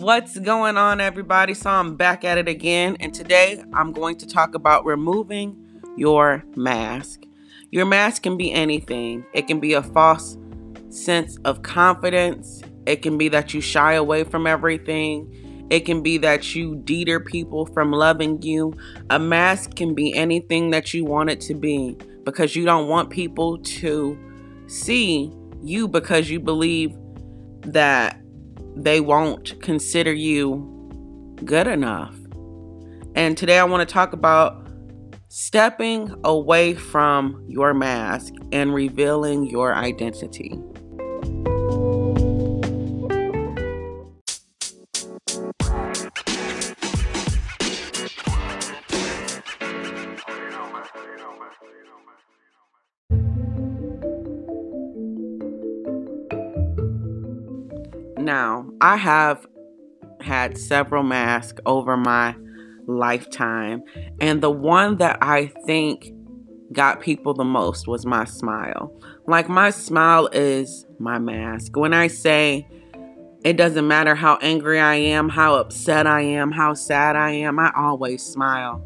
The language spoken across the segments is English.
What's going on, everybody? So, I'm back at it again, and today I'm going to talk about removing your mask. Your mask can be anything, it can be a false sense of confidence, it can be that you shy away from everything. It can be that you deter people from loving you. A mask can be anything that you want it to be because you don't want people to see you because you believe that they won't consider you good enough. And today I want to talk about stepping away from your mask and revealing your identity. Now, I have had several masks over my lifetime, and the one that I think got people the most was my smile. Like, my smile is my mask. When I say it doesn't matter how angry I am, how upset I am, how sad I am, I always smile.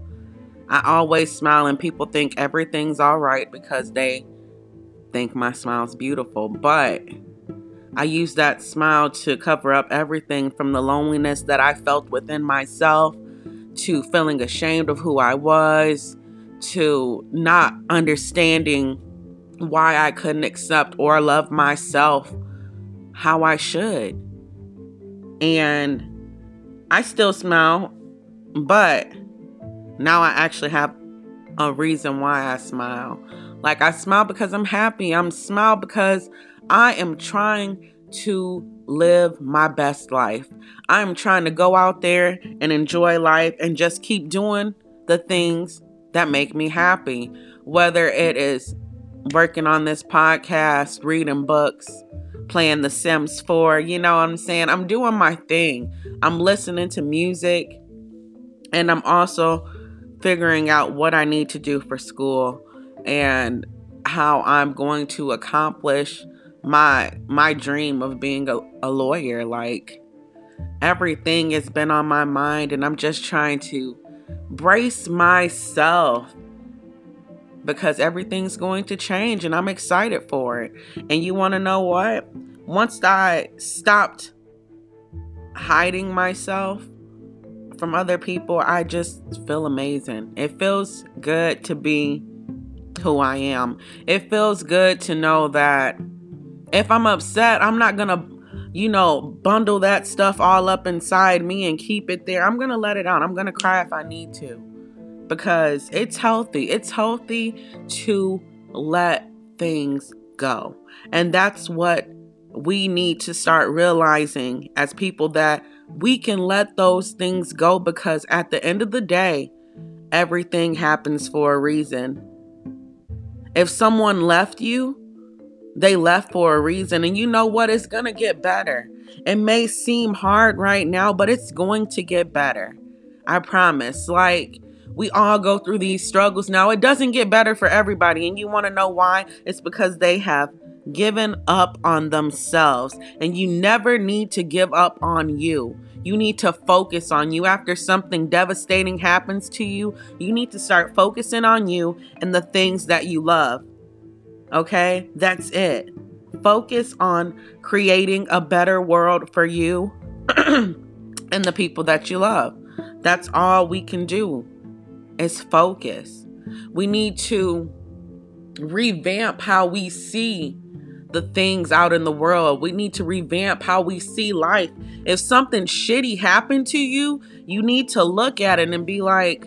I always smile, and people think everything's all right because they think my smile's beautiful. But I used that smile to cover up everything from the loneliness that I felt within myself to feeling ashamed of who I was to not understanding why I couldn't accept or love myself how I should. And I still smile, but now I actually have a reason why I smile. Like I smile because I'm happy. I'm smile because I am trying to live my best life. I'm trying to go out there and enjoy life and just keep doing the things that make me happy. Whether it is working on this podcast, reading books, playing The Sims 4, you know what I'm saying? I'm doing my thing. I'm listening to music and I'm also figuring out what I need to do for school and how I'm going to accomplish my my dream of being a, a lawyer. Like everything has been on my mind and i'm just trying to brace myself because everything's going to change and i'm excited for it. And you want to know what? Once i stopped hiding myself from other people i just feel amazing. It feels good to be who i am. It feels good to know that if I'm upset, I'm not going to, you know, bundle that stuff all up inside me and keep it there. I'm going to let it out. I'm going to cry if I need to because it's healthy. It's healthy to let things go. And that's what we need to start realizing as people that we can let those things go because at the end of the day, everything happens for a reason. If someone left you, they left for a reason. And you know what? It's going to get better. It may seem hard right now, but it's going to get better. I promise. Like, we all go through these struggles now. It doesn't get better for everybody. And you want to know why? It's because they have given up on themselves. And you never need to give up on you. You need to focus on you. After something devastating happens to you, you need to start focusing on you and the things that you love. Okay, that's it. Focus on creating a better world for you and the people that you love. That's all we can do is focus. We need to revamp how we see the things out in the world. We need to revamp how we see life. If something shitty happened to you, you need to look at it and be like,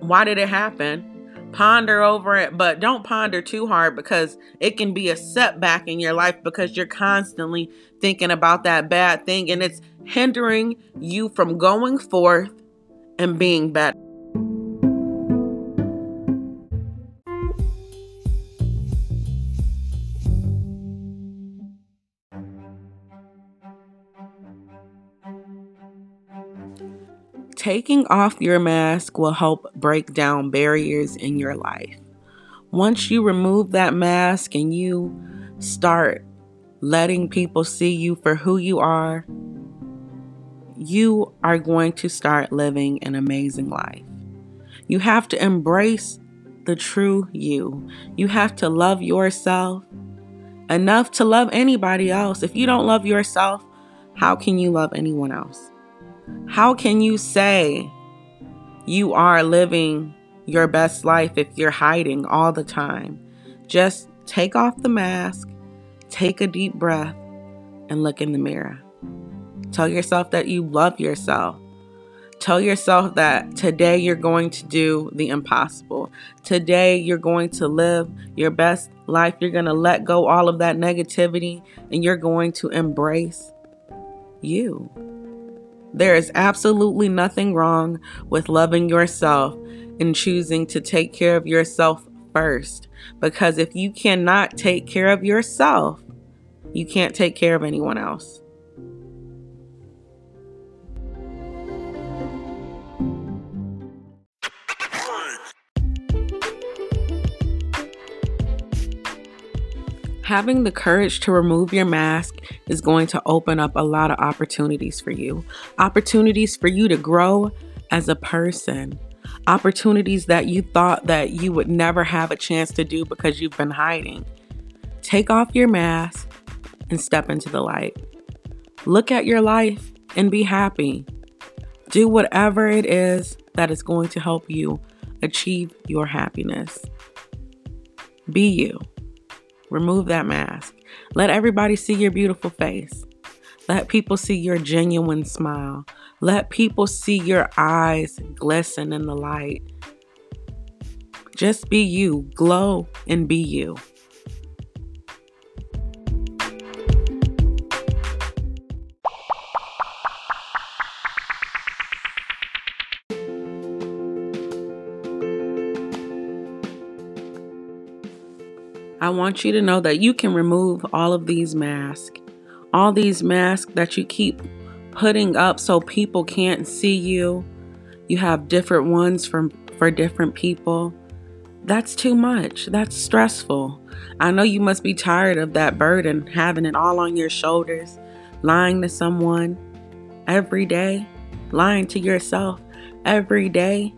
why did it happen? Ponder over it, but don't ponder too hard because it can be a setback in your life because you're constantly thinking about that bad thing and it's hindering you from going forth and being better. Taking off your mask will help break down barriers in your life. Once you remove that mask and you start letting people see you for who you are, you are going to start living an amazing life. You have to embrace the true you. You have to love yourself enough to love anybody else. If you don't love yourself, how can you love anyone else? How can you say you are living your best life if you're hiding all the time? Just take off the mask, take a deep breath, and look in the mirror. Tell yourself that you love yourself. Tell yourself that today you're going to do the impossible. Today you're going to live your best life. You're going to let go all of that negativity and you're going to embrace you. There is absolutely nothing wrong with loving yourself and choosing to take care of yourself first. Because if you cannot take care of yourself, you can't take care of anyone else. Having the courage to remove your mask is going to open up a lot of opportunities for you. Opportunities for you to grow as a person. Opportunities that you thought that you would never have a chance to do because you've been hiding. Take off your mask and step into the light. Look at your life and be happy. Do whatever it is that is going to help you achieve your happiness. Be you. Remove that mask. Let everybody see your beautiful face. Let people see your genuine smile. Let people see your eyes glisten in the light. Just be you, glow and be you. I want you to know that you can remove all of these masks, all these masks that you keep putting up so people can't see you. You have different ones from for different people. That's too much. That's stressful. I know you must be tired of that burden, having it all on your shoulders, lying to someone every day, lying to yourself every day.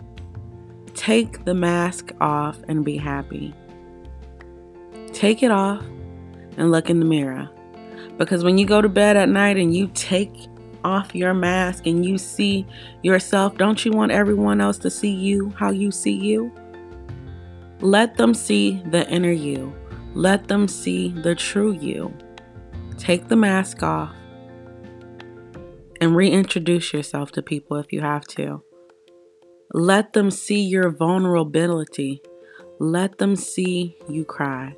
Take the mask off and be happy. Take it off and look in the mirror. Because when you go to bed at night and you take off your mask and you see yourself, don't you want everyone else to see you how you see you? Let them see the inner you. Let them see the true you. Take the mask off and reintroduce yourself to people if you have to. Let them see your vulnerability. Let them see you cry.